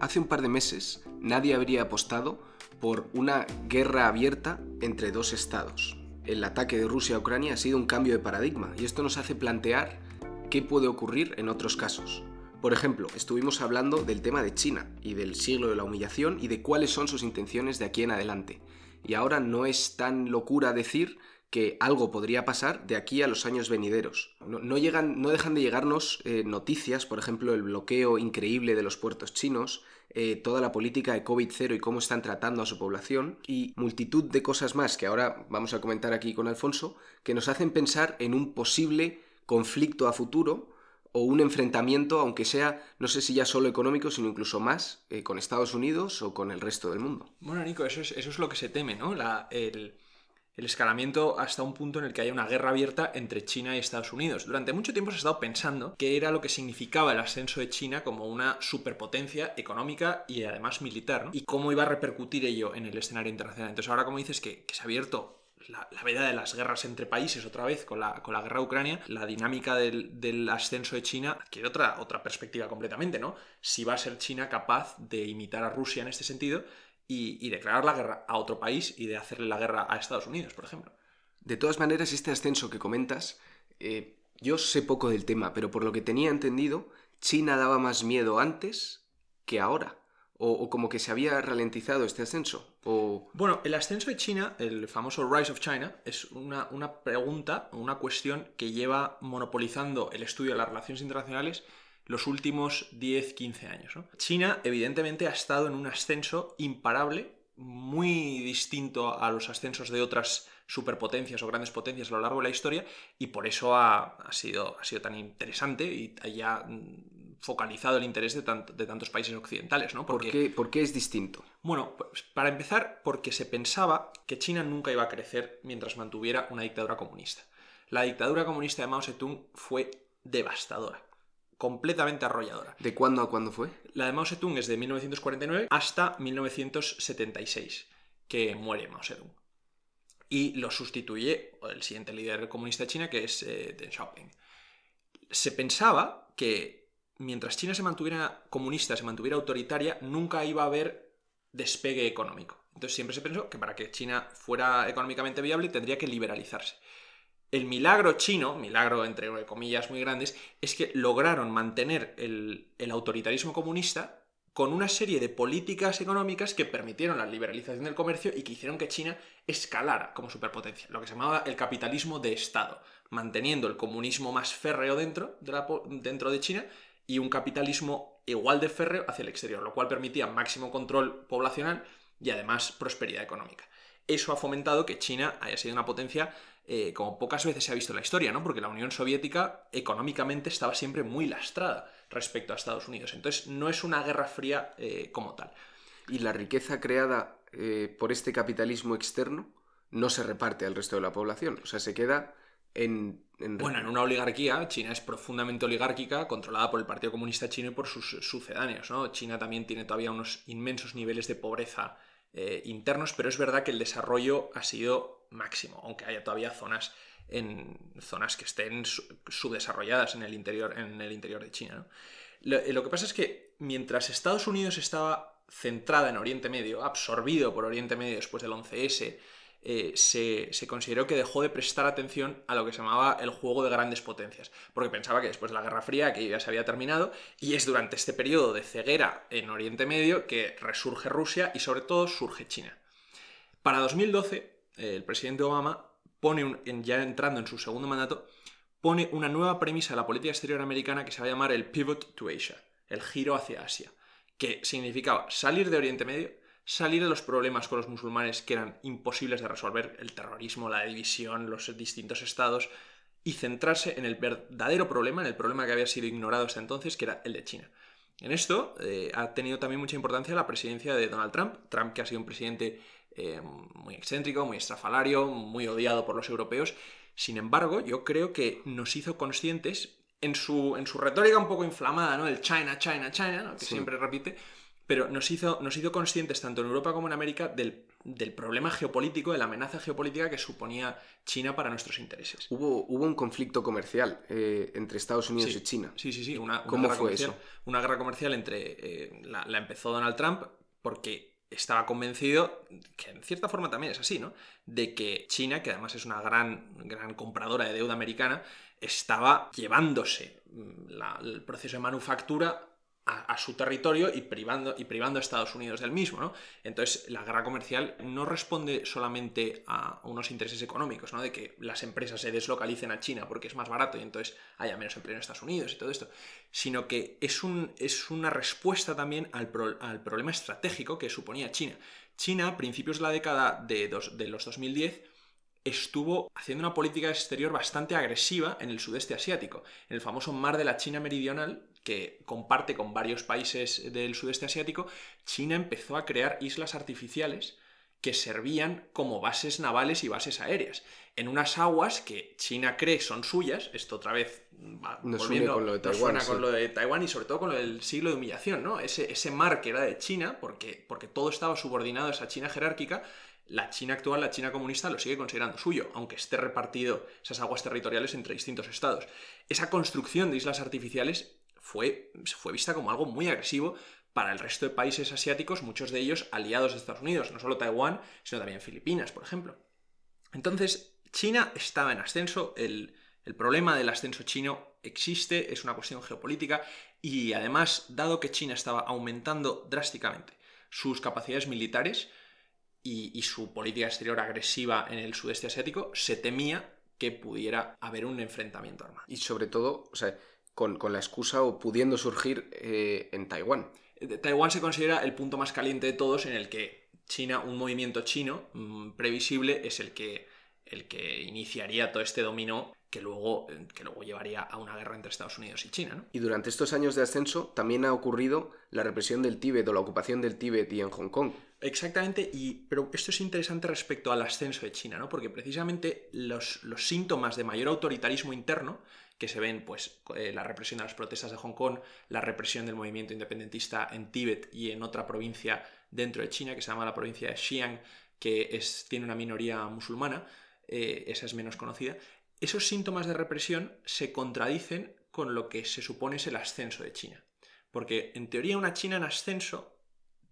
Hace un par de meses nadie habría apostado por una guerra abierta entre dos estados. El ataque de Rusia a Ucrania ha sido un cambio de paradigma y esto nos hace plantear qué puede ocurrir en otros casos. Por ejemplo, estuvimos hablando del tema de China y del siglo de la humillación y de cuáles son sus intenciones de aquí en adelante. Y ahora no es tan locura decir que algo podría pasar de aquí a los años venideros. No, llegan, no dejan de llegarnos eh, noticias, por ejemplo, el bloqueo increíble de los puertos chinos, eh, toda la política de COVID-0 y cómo están tratando a su población, y multitud de cosas más que ahora vamos a comentar aquí con Alfonso, que nos hacen pensar en un posible conflicto a futuro o un enfrentamiento, aunque sea, no sé si ya solo económico, sino incluso más, eh, con Estados Unidos o con el resto del mundo. Bueno, Nico, eso es, eso es lo que se teme, ¿no? El el escalamiento hasta un punto en el que haya una guerra abierta entre China y Estados Unidos. Durante mucho tiempo se ha estado pensando qué era lo que significaba el ascenso de China como una superpotencia económica y además militar, y cómo iba a repercutir ello en el escenario internacional. Entonces ahora como dices que, se ha abierto la, veda de las guerras entre países otra vez con la, con la guerra de Ucrania, la dinámica del, ascenso de China adquiere otra, otra perspectiva completamente, ¿no? Si va a ser China capaz de imitar a Rusia en este sentido y, declarar la guerra a otro país y de hacerle la guerra a Estados Unidos, por ejemplo. De todas maneras, este ascenso que comentas, eh, yo sé poco del tema, pero por lo que tenía entendido, China daba más miedo antes que ahora. O, como que se había ralentizado este ascenso. Bueno, el ascenso de China, el famoso Rise of China, es una, una pregunta, una cuestión que lleva monopolizando el estudio de las relaciones internacionales los últimos 10-15 años. China evidentemente ha estado en un ascenso imparable, muy distinto a los ascensos de otras superpotencias o grandes potencias a lo largo de la historia y por eso ha, sido, ha sido tan interesante y haya focalizado el interés de, tantos países occidentales. ¿no? ¿Por, qué, ¿Por qué es distinto? Bueno, pues para empezar, porque se pensaba que China nunca iba a crecer mientras mantuviera una dictadura comunista. La dictadura comunista de Mao Zedong fue devastadora completamente arrolladora. ¿De cuándo a cuándo fue? La de Mao Zedong es de 1949 hasta 1976, que muere Mao Zedong. Y lo sustituye el siguiente líder comunista de China, que es eh, Deng Xiaoping. Se pensaba que mientras China se mantuviera comunista, se mantuviera autoritaria, nunca iba a haber despegue económico. Entonces siempre se pensó que para que China fuera económicamente viable tendría que liberalizarse. El milagro chino, milagro entre comillas muy grandes, es que lograron mantener el, autoritarismo comunista con una serie de políticas económicas que permitieron la liberalización del comercio y que hicieron que China escalara como superpotencia, lo que se llamaba el capitalismo de Estado, manteniendo el comunismo más férreo dentro de, dentro de China y un capitalismo igual de férreo hacia el exterior, lo cual permitía máximo control poblacional y además prosperidad económica. Eso ha fomentado que China haya sido una potencia eh, como pocas veces se ha visto en la historia, ¿no? Porque la Unión Soviética económicamente estaba siempre muy lastrada respecto a Estados Unidos. Entonces no es una guerra fría eh, como tal. Y la riqueza creada eh, por este capitalismo externo no se reparte al resto de la población. O sea, se queda en, Bueno, en una oligarquía, China es profundamente oligárquica, controlada por el Partido Comunista Chino y por sus sucedáneos. ¿no? China también tiene todavía unos inmensos niveles de pobreza internos, pero es verdad que el desarrollo ha sido máximo, aunque haya todavía zonas en zonas que estén subdesarrolladas en el interior, en el interior de China. Eh, lo, que pasa es que mientras Estados Unidos estaba centrada en Oriente Medio, absorbido por Oriente Medio después del 11S, eh, se, consideró que dejó de prestar atención a lo que se llamaba el juego de grandes potencias, porque pensaba que después de la Guerra Fría que ya se había terminado, y es durante este periodo de ceguera en Oriente Medio que resurge Rusia y sobre todo surge China. Para 2012, el presidente Obama pone, ya entrando en su segundo mandato, pone una nueva premisa a la política exterior americana que se va a llamar el pivot to Asia, el giro hacia Asia, que significaba salir de Oriente Medio, salir de los problemas con los musulmanes que eran imposibles de resolver, el terrorismo, la división, los distintos estados, y centrarse en el verdadero problema, en el problema que había sido ignorado hasta entonces, que era el de China. En esto eh, ha tenido también mucha importancia la presidencia de Donald Trump, Trump que ha sido un presidente eh, muy excéntrico, muy estrafalario, muy odiado por los europeos. Sin embargo, yo creo que nos hizo conscientes en su, en su retórica un poco inflamada, ¿no? El China, China, China, que siempre repite, pero nos hizo, nos hizo conscientes tanto en Europa como en América del, problema geopolítico, de la amenaza geopolítica que suponía China para nuestros intereses. Hubo, hubo un conflicto comercial eh, entre Estados Unidos y China. Sí, sí, sí. Una, ¿Cómo fue eso? Una guerra comercial entre... Eh, la, la empezó Donald Trump porque estaba convencido, que en cierta forma también es así, ¿no? De que China, que además es una gran, gran compradora de deuda americana, estaba llevándose mm, el proceso de manufactura a, su territorio y privando, y privando a Estados Unidos del mismo. ¿no? Entonces, la guerra comercial no responde solamente a unos intereses económicos, ¿no? de que las empresas se deslocalicen a China porque es más barato y entonces haya menos empleo en Estados Unidos y todo esto, sino que es, un, es una respuesta también al, problema estratégico que suponía China. China, a principios de la década de, de los 2010, estuvo haciendo una política exterior bastante agresiva en el sudeste asiático, en el famoso mar de la China Meridional, que comparte con varios países del sudeste asiático, China empezó a crear islas artificiales que servían como bases navales y bases aéreas. En unas aguas que China cree son suyas, esto otra vez va volviendo, con lo de Taiwán, con lo de Taiwán y sobre todo con lo del siglo de humillación, ¿no? Ese, ese mar que era de China, porque, porque todo estaba subordinado a esa China jerárquica, la China actual, la China comunista, lo sigue considerando suyo, aunque esté repartido esas aguas territoriales entre distintos estados. Esa construcción de islas artificiales fue, fue vista como algo muy agresivo para el resto de países asiáticos, muchos de ellos aliados de Estados Unidos, no solo Taiwán, sino también Filipinas, por ejemplo. Entonces, China estaba en ascenso, el, el problema del ascenso chino existe, es una cuestión geopolítica, y además, dado que China estaba aumentando drásticamente sus capacidades militares y, y su política exterior agresiva en el sudeste asiático, se temía que pudiera haber un enfrentamiento armado. Y sobre todo, o sea, con, la excusa o pudiendo surgir eh, en Taiwán. Taiwán se considera el punto más caliente de todos en el que China, un movimiento chino mm, previsible, es el que, el que iniciaría todo este dominó que luego, que luego llevaría a una guerra entre Estados Unidos y China. Y durante estos años de ascenso también ha ocurrido la represión del Tíbet o la ocupación del Tíbet y en Hong Kong. Exactamente, y, pero esto es interesante respecto al ascenso de China, ¿no? porque precisamente los, síntomas de mayor autoritarismo interno que se ven pues eh, la represión de las protestas de Hong Kong, la represión del movimiento independentista en Tíbet y en otra provincia dentro de China que se llama la provincia de Xi'an, que es, tiene una minoría musulmana, eh, esa es menos conocida. Esos síntomas de represión se contradicen con lo que se supone es el ascenso de China. Porque en teoría una China en ascenso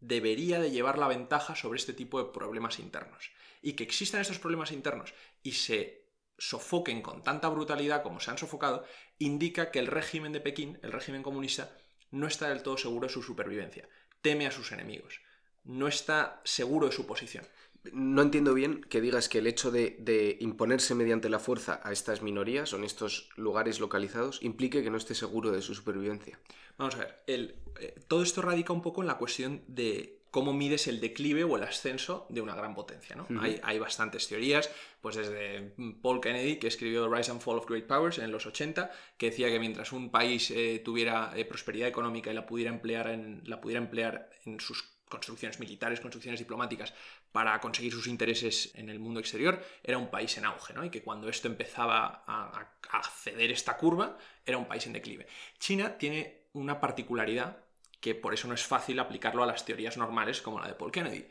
debería de llevar la ventaja sobre este tipo de problemas internos. Y que existan estos problemas internos y se sofoquen con tanta brutalidad como se han sofocado, indica que el régimen de Pekín, el régimen comunista, no está del todo seguro de su supervivencia, teme a sus enemigos, no está seguro de su posición. No entiendo bien que digas que el hecho de, imponerse mediante la fuerza a estas minorías o en estos lugares localizados implique que no esté seguro de su supervivencia. Vamos a ver, el, eh, todo esto radica un poco en la cuestión de cómo mides el declive o el ascenso de una gran potencia. ¿no? hay, bastantes teorías, pues desde Paul Kennedy, que escribió Rise and Fall of Great Powers en los 80, que decía que mientras un país eh, tuviera eh, prosperidad económica y la pudiera, emplear en, la pudiera emplear en sus construcciones militares, construcciones diplomáticas, para conseguir sus intereses en el mundo exterior, era un país en auge, ¿no? Y que cuando esto empezaba a, a ceder esta curva, era un país en declive. China tiene una particularidad que por eso no es fácil aplicarlo a las teorías normales como la de Paul Kennedy.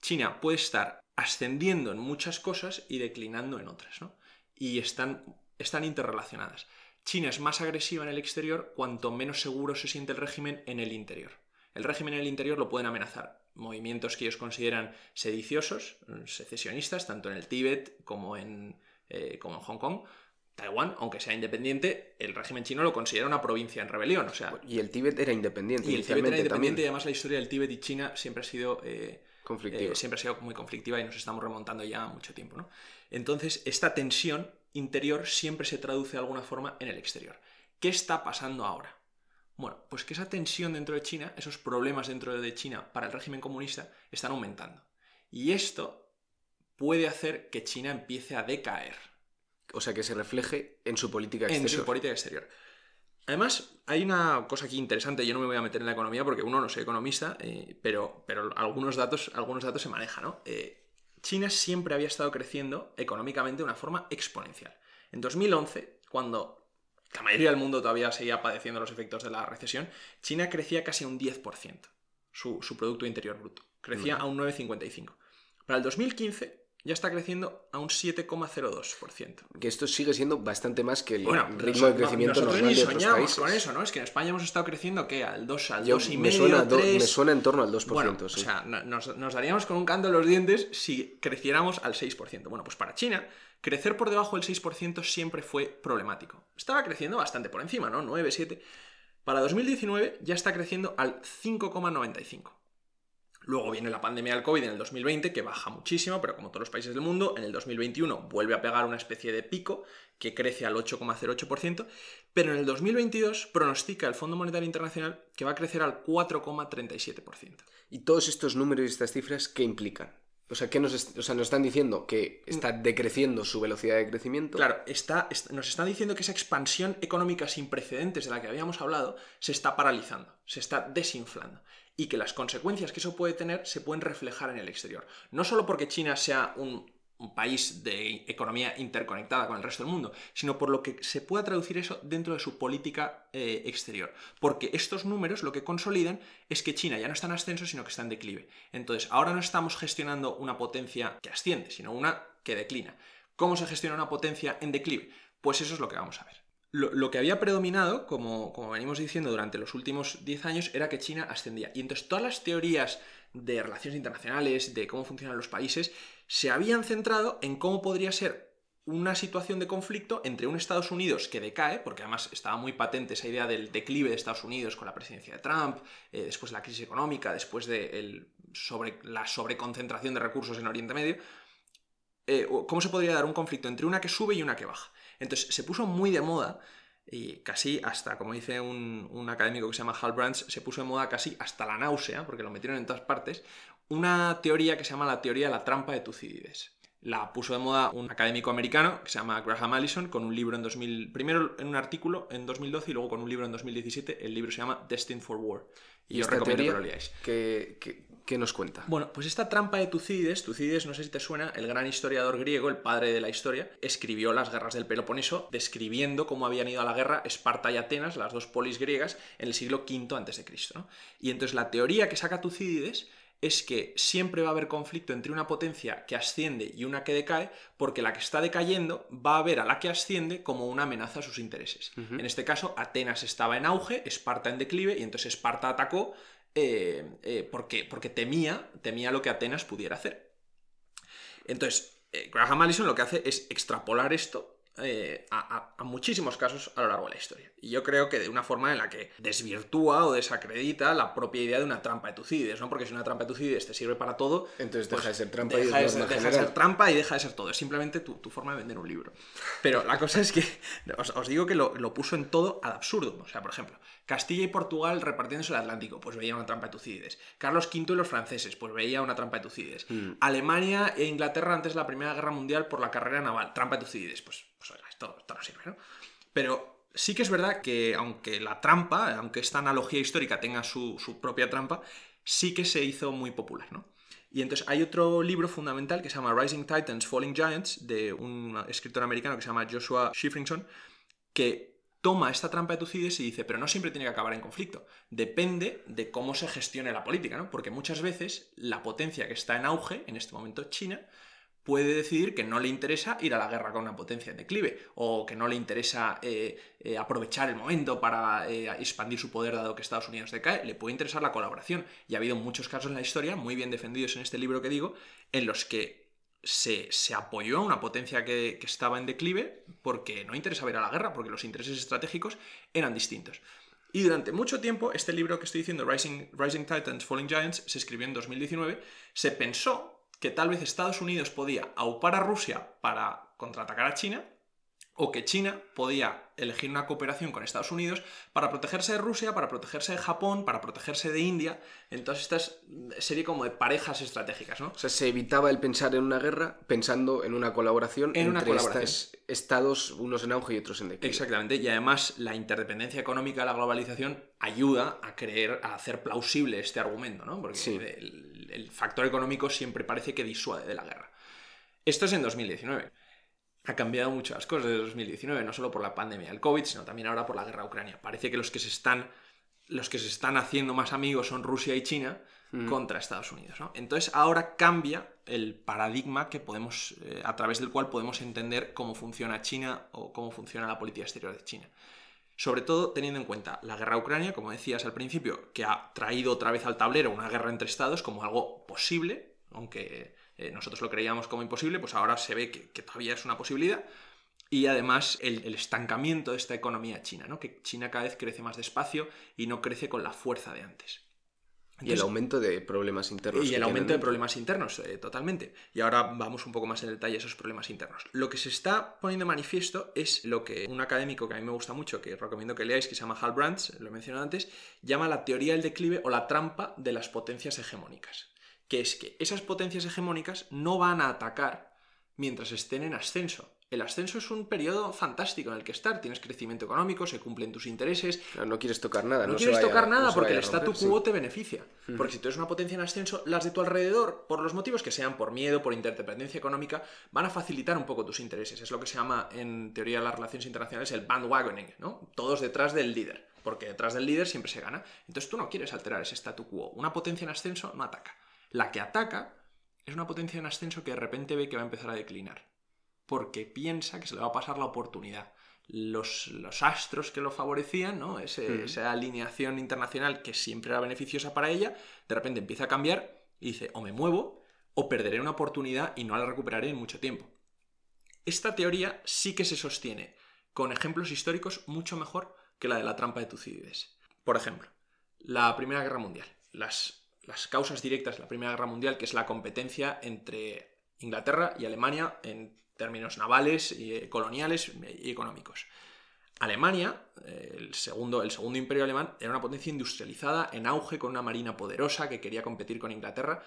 China puede estar ascendiendo en muchas cosas y declinando en otras, ¿no? Y están, están interrelacionadas. China es más agresiva en el exterior cuanto menos seguro se siente el régimen en el interior. El régimen en el interior lo pueden amenazar movimientos que ellos consideran sediciosos, secesionistas, tanto en el Tíbet como en, eh, como en Hong Kong, Taiwán, aunque sea independiente, el régimen chino lo considera una provincia en rebelión. O sea, y el Tíbet era independiente. Y el Tíbet era independiente y además la historia del Tíbet y China siempre ha sido... Eh, conflictiva. Eh, siempre ha sido muy conflictiva y nos estamos remontando ya mucho tiempo. ¿no? Entonces, esta tensión interior siempre se traduce de alguna forma en el exterior. ¿Qué está pasando ahora? Bueno, pues que esa tensión dentro de China, esos problemas dentro de China para el régimen comunista, están aumentando. Y esto puede hacer que China empiece a decaer o sea, que se refleje en su política exterior. En su política exterior. Además, hay una cosa aquí interesante, yo no me voy a meter en la economía porque uno no soy economista, eh, pero, pero algunos, datos, algunos datos se manejan, ¿no? Eh, China siempre había estado creciendo económicamente de una forma exponencial. En 2011, cuando la mayoría del mundo todavía seguía padeciendo los efectos de la recesión, China crecía casi un 10%. su, Producto Interior Bruto. Crecía a un 9,55. Para el 2015 ya está creciendo a un 7,02%. Que esto sigue siendo bastante más que el ritmo de crecimiento normal de otros países. con eso, ¿no? Es que en España hemos estado creciendo, ¿qué? Al 2, al 2,5, me suena, me suena en torno al 2%. Bueno, O sea, nos, nos, daríamos con un canto en los dientes si creciéramos al 6%. Bueno, pues para China, crecer por debajo del 6% siempre fue problemático. Estaba creciendo bastante por encima, ¿no? 9, 7... Para 2019 ya está creciendo al 5,95. Luego viene la pandemia del COVID en el 2020, que baja muchísimo, pero como todos los países del mundo, en el 2021 vuelve a pegar una especie de pico que crece al 8,08%, pero en el 2022 pronostica el Fondo Monetario Internacional que va a crecer al 4,37%. ¿Y todos estos números y estas cifras qué implican? O sea, ¿qué nos, nos están diciendo? Que está decreciendo su velocidad de crecimiento. Claro, nos están diciendo que esa expansión económica sin precedentes de la que habíamos hablado se está paralizando, se está desinflando. Y que las consecuencias que eso puede tener se pueden reflejar en el exterior. No solo porque China sea un un país de economía interconectada con el resto del mundo, sino por lo que se pueda traducir eso dentro de su política eh, exterior. Porque estos números lo que consolidan es que China ya no está en ascenso, sino que está en declive. Entonces, ahora no estamos gestionando una potencia que asciende, sino una que declina. ¿Cómo se gestiona una potencia en declive? Pues eso es lo que vamos a ver. Lo, que había predominado, como, como venimos diciendo durante los últimos 10 años, era que China ascendía. Y entonces todas las teorías de relaciones internacionales, de cómo funcionan los países, se habían centrado en cómo podría ser una situación de conflicto entre un Estados Unidos que decae, porque además estaba muy patente esa idea del declive de Estados Unidos con la presidencia de Trump, eh, después de la crisis económica, después de sobre, la sobreconcentración de recursos en Oriente Medio, eh, cómo se podría dar un conflicto entre una que sube y una que baja. Entonces se puso muy de moda y casi hasta, como dice un, académico que se llama Hal Brands, se puso de moda casi hasta la náusea, porque lo metieron en todas partes, una teoría que se llama la teoría de la trampa de Tucídides. La puso de moda un académico americano que se llama Graham Allison con un libro en 2000, primero en un artículo en 2012 y luego con un libro en 2017. El libro se llama Destined for War. Y, os recomiendo que lo leáis. ¿Qué, nos cuenta? Bueno, pues esta trampa de Tucídides, Tucídides, no sé si te suena, el gran historiador griego, el padre de la historia, escribió las guerras del Peloponeso describiendo cómo habían ido a la guerra Esparta y Atenas, las dos polis griegas, en el siglo V a.C. ¿no? Y entonces la teoría que saca Tucídides es que siempre va a haber conflicto entre una potencia que asciende y una que decae, porque la que está decayendo va a ver a la que asciende como una amenaza a sus intereses. En este caso, Atenas estaba en auge, Esparta en declive, y entonces Esparta atacó eh, eh, porque, porque temía, temía lo que Atenas pudiera hacer. Entonces, eh, Graham Allison lo que hace es extrapolar esto eh, a, muchísimos casos a lo largo de la historia. Y yo creo que de una forma en la que desvirtúa o desacredita la propia idea de una trampa de Tucídides, ¿no? Porque si una trampa de Tucídides te sirve para todo... Entonces deja de ser trampa y deja, de ser, trampa y deja de ser todo. Es simplemente tu, forma de vender un libro. Pero la cosa es que os, digo que lo, lo, puso en todo ad absurdo. O sea, por ejemplo, Castilla y Portugal repartiéndose el Atlántico, pues veía una trampa de Tucídides. Carlos V y los franceses, pues veía una trampa de Tucídides. Hmm. Alemania e Inglaterra antes de la Primera Guerra Mundial por la carrera naval, trampa de Tucídides. Pues, pues oiga, esto, no sirve, ¿no? Pero sí que es verdad que aunque la trampa, aunque esta analogía histórica tenga su, propia trampa, sí que se hizo muy popular, ¿no? Y entonces hay otro libro fundamental que se llama Rising Titans, Falling Giants, de un escritor americano que se llama Joshua Shifringson, que toma esta trampa de Tucídides y dice, pero no siempre tiene que acabar en conflicto. Depende de cómo se gestione la política, ¿no? Porque muchas veces la potencia que está en auge, en este momento China, puede decidir que no le interesa ir a la guerra con una potencia en declive o que no le interesa eh, eh, aprovechar el momento para eh, expandir su poder dado que Estados Unidos decae, le puede interesar la colaboración. Y ha habido muchos casos en la historia, muy bien defendidos en este libro que digo, en los que se, apoyó a una potencia que, estaba en declive porque no interesaba ir a la guerra, porque los intereses estratégicos eran distintos. Y durante mucho tiempo, este libro que estoy diciendo, Rising, Rising Titans, Falling Giants, se escribió en 2019, se pensó que tal vez Estados Unidos podía aupar a Rusia para contraatacar a China o que China podía elegir una cooperación con Estados Unidos para protegerse de Rusia, para protegerse de Japón, para protegerse de India, en todas estas serie como de parejas estratégicas, ¿no? O sea, se evitaba el pensar en una guerra pensando en una colaboración en entre una estos estados, unos en auge y otros en declive. Exactamente, y además la interdependencia económica de la globalización ayuda a creer, a hacer plausible este argumento, ¿no? Porque el, el factor económico siempre parece que disuade de la guerra. Esto es en 2019 ha cambiado muchas cosas desde 2019, no solo por la pandemia del COVID, sino también ahora por la guerra a Ucrania. Parece que los que se están los que se están haciendo más amigos son Rusia y China contra Estados Unidos. ¿no? Entonces ahora cambia el paradigma que podemos, eh, a través del cual podemos entender cómo funciona China o cómo funciona la política exterior de China. Sobre todo teniendo en cuenta la guerra a Ucrania, como decías al principio, que ha traído otra vez al tablero una guerra entre estados como algo posible, aunque eh, nosotros lo creíamos como imposible, pues ahora se ve que, todavía es una posibilidad. Y además el, estancamiento de esta economía china, ¿no? que China cada vez crece más despacio y no crece con la fuerza de antes y el aumento de problemas internos. Y el aumento de problemas internos, eh, totalmente. Y ahora vamos un poco más en detalle a esos problemas internos. Lo que se está poniendo manifiesto es lo que un académico que a mí me gusta mucho, que recomiendo que leáis, que se llama Hal Brands, lo he mencionado antes, llama la teoría del declive o la trampa de las potencias hegemónicas. Que es que esas potencias hegemónicas no van a atacar mientras estén en ascenso el ascenso es un periodo fantástico en el que estar. Tienes crecimiento económico, se cumplen tus intereses. no quieres tocar nada. No, quieres tocar nada porque el statu quo te beneficia. Porque si tú eres una potencia en ascenso, las de tu alrededor, por los motivos que sean, por miedo, por interdependencia económica, van a facilitar un poco tus intereses. Es lo que se llama en teoría de las relaciones internacionales el bandwagoning, ¿no? Todos detrás del líder. Porque detrás del líder siempre se gana. Entonces tú no quieres alterar ese statu quo. Una potencia en ascenso no ataca. La que ataca es una potencia en ascenso que de repente ve que va a empezar a declinar porque piensa que se le va a pasar la oportunidad. Los, astros que lo favorecían, ¿no? Esa alineación internacional que siempre era beneficiosa para ella, de repente empieza a cambiar y dice, o me muevo, o perderé una oportunidad y no la recuperaré en mucho tiempo. Esta teoría sí que se sostiene con ejemplos históricos mucho mejor que la de la trampa de Tucídides. Por ejemplo, la Primera Guerra Mundial. Las, las causas directas de la Primera Guerra Mundial, que es la competencia entre Inglaterra y Alemania en términos navales, y, eh, coloniales y económicos. Alemania, eh, el segundo, el segundo imperio alemán, era una potencia industrializada, en auge, con una marina poderosa que quería competir con Inglaterra.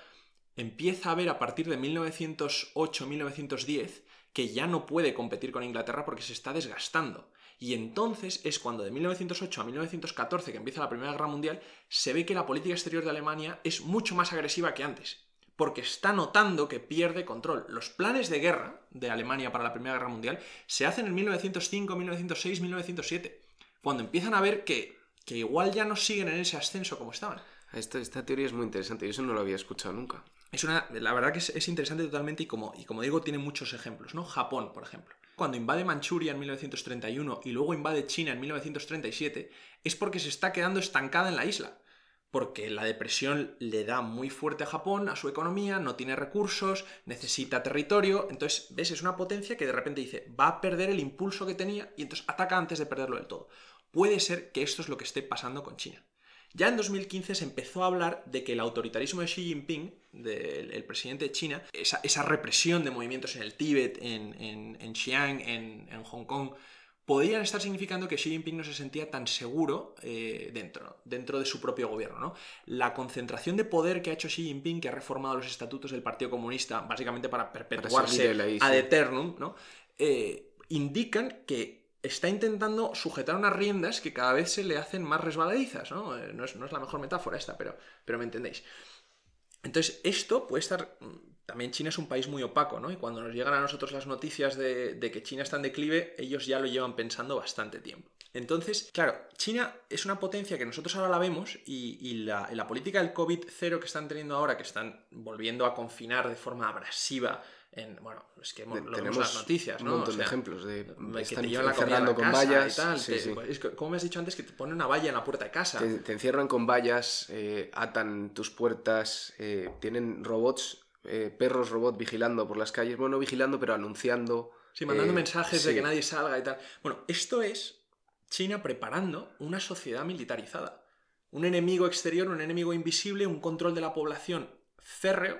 Empieza a ver a partir de 1908-1910 que ya no puede competir con Inglaterra porque se está desgastando. Y entonces es cuando de 1908 a 1914, que empieza la Primera Guerra Mundial, se ve que la política exterior de Alemania es mucho más agresiva que antes porque está notando que pierde control. Los planes de guerra de Alemania para la Primera Guerra Mundial se hacen en 1905, 1906, 1907, cuando empiezan a ver que, que igual ya no siguen en ese ascenso como estaban. Esta, esta teoría es muy interesante, y eso no lo había escuchado nunca. Es una, la verdad que es, interesante totalmente y como, y como digo, tiene muchos ejemplos, ¿no? Japón, por ejemplo. Cuando invade Manchuria en 1931 y luego invade China en 1937, es porque se está quedando estancada en la isla porque la depresión le da muy fuerte a Japón, a su economía, no tiene recursos, necesita territorio, entonces, ¿ves? Es una potencia que de repente dice, va a perder el impulso que tenía y entonces ataca antes de perderlo del todo. Puede ser que esto es lo que esté pasando con China. Ya en 2015 se empezó a hablar de que el autoritarismo de Xi Jinping, del presidente de China, esa, represión de movimientos en el Tíbet, en, en, Xi'an, en, en Hong Kong, podrían estar significando que Xi Jinping no se sentía tan seguro eh, dentro, dentro de su propio gobierno. ¿no? La concentración de poder que ha hecho Xi Jinping, que ha reformado los estatutos del Partido Comunista, básicamente para perpetuarse ad eternum, ¿no? Eh, indican que está intentando sujetar unas riendas que cada vez se le hacen más resbaladizas. ¿no? Eh, no, es, la mejor metáfora esta, pero, pero me entendéis. Entonces, esto puede estar también China es un país muy opaco, ¿no? Y cuando nos llegan a nosotros las noticias de, que China está en declive, ellos ya lo llevan pensando bastante tiempo. Entonces, claro, China es una potencia que nosotros ahora la vemos y, la, la, política del COVID-0 que están teniendo ahora, que están volviendo a confinar de forma abrasiva en, bueno, es que lo tenemos las noticias, ¿no? Un montón de ejemplos de que te llevan la cerrando con vallas y tal. Pues, como me has dicho antes, que te ponen una valla en la puerta de casa. Te, encierran con vallas, eh, atan tus puertas, eh, tienen robots eh, perros robot vigilando por las calles, bueno, vigilando, pero anunciando. Sí, mandando mensajes de que nadie salga y tal. Bueno, esto es China preparando una sociedad militarizada. Un enemigo exterior, un enemigo invisible, un control de la población férreo,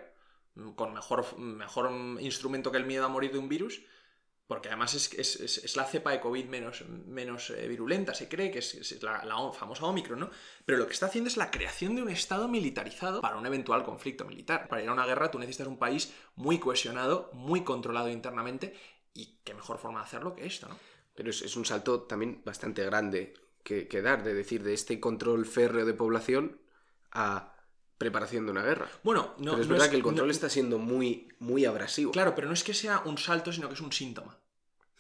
con mejor, mejor instrumento que el miedo a morir de un virus, porque además es, la cepa de COVID menos, menos eh, virulenta, se cree que es, la, famosa Omicron, ¿no? Pero lo que está haciendo es la creación de un Estado militarizado para un eventual conflicto militar. Para ir a una guerra tú necesitas un país muy cohesionado, muy controlado internamente, y qué mejor forma de hacerlo que esto, ¿no? Pero es, un salto también bastante grande que dar, de decir, de este control férreo de población a preparación de una guerra. Bueno, no, pero es verdad que el control está siendo muy, muy abrasivo. Claro, pero no es que sea un salto, sino que es un síntoma.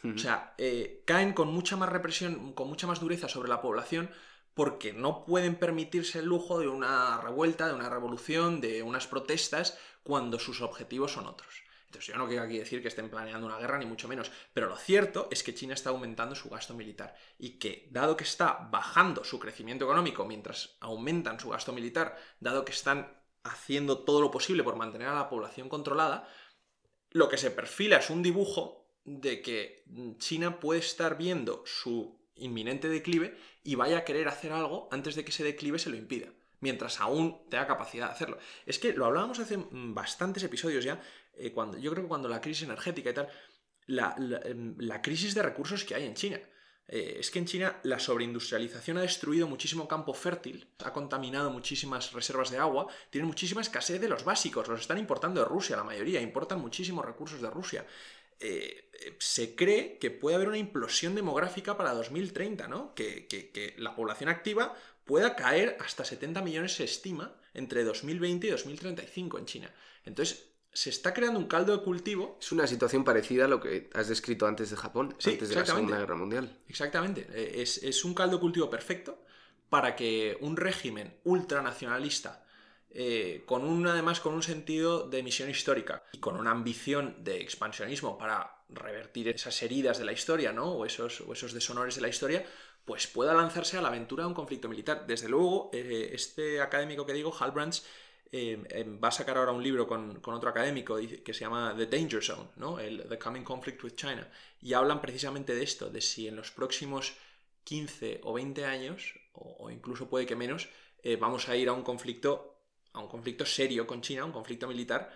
O sea, eh, caen con mucha más represión, con mucha más dureza sobre la población, porque no pueden permitirse el lujo de una revuelta, de una revolución, de unas protestas, cuando sus objetivos son otros. Entonces yo no quiero aquí decir que estén planeando una guerra, ni mucho menos, pero lo cierto es que China está aumentando su gasto militar y que, dado que está bajando su crecimiento económico mientras aumentan su gasto militar, dado que están haciendo todo lo posible por mantener a la población controlada, lo que se perfila es un dibujo de que China puede estar viendo su inminente declive y vaya a querer hacer algo antes de que ese declive se lo impida mientras aún tenga capacidad de hacerlo. Es que lo hablábamos hace bastantes episodios ya, eh, yo creo que cuando la crisis energética y tal, la, em, crisis de recursos que hay en China. Eh, es que en China la sobreindustrialización ha destruido muchísimo campo fértil, ha contaminado muchísimas reservas de agua, tiene muchísima escasez de los básicos, los están importando de Rusia, la mayoría, importan muchísimos recursos de Rusia. Eh, se cree que puede haber una implosión demográfica para 2030, ¿no? Que, que, la población activa pueda caer hasta 70 millones, se estima, entre 2020 y 2035 en China. Entonces, se está creando un caldo de cultivo. Es una situación parecida a lo que has descrito antes de Japón, antes de la Segunda Guerra Mundial. Exactamente. Eh, es, un caldo de cultivo perfecto para que un régimen ultranacionalista, eh, con un, además con un sentido de misión histórica y con una ambición de expansionismo para revertir esas heridas de la historia, ¿no? O esos, esos deshonores de la historia, pues pueda lanzarse a la aventura de un conflicto militar. Desde luego, eh, este académico que digo, Hal Em, em, va a sacar ahora un libro con, otro académico que se llama The Danger Zone, ¿no? El, The Coming Conflict with China. Y hablan precisamente de esto, de si en los próximos 15 o 20 años, o, incluso puede que menos, eh, vamos a ir a un conflicto, a un conflicto serio con China, un conflicto militar,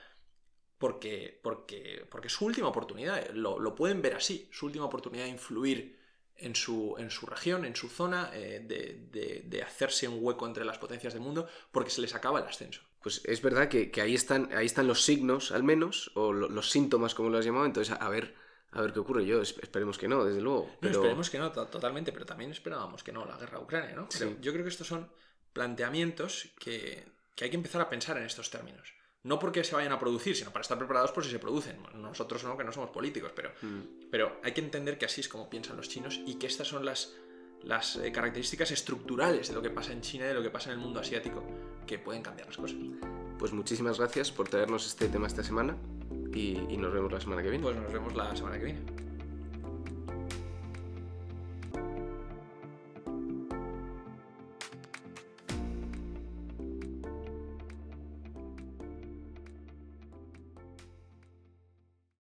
porque, porque, porque es su última oportunidad, lo, pueden ver así, su última oportunidad de influir en su, en su región, en su zona, eh, de, hacerse un hueco entre las potencias del mundo, porque se les acaba el ascenso pues es verdad que, ahí, están, ahí están los signos, al menos, o los síntomas, como lo has llamado, entonces a, ver, a ver qué ocurre. Yo esperemos que no, desde luego. Pero... esperemos que no, totalmente, pero también esperábamos que no, la guerra Ucrania, ¿no? Yo creo que estos son planteamientos que, hay que empezar a pensar en estos términos. No porque se vayan a producir, sino para estar preparados por si se producen. Nosotros no, que no somos políticos, pero, mm. pero hay que entender que así es como piensan los chinos y que estas son las, las eh, características estructurales de lo que pasa en China y de lo que pasa en el mundo asiático que pueden cambiar las cosas. Pues muchísimas gracias por traernos este tema esta semana y, y nos vemos la semana que viene. Pues nos vemos la semana que viene.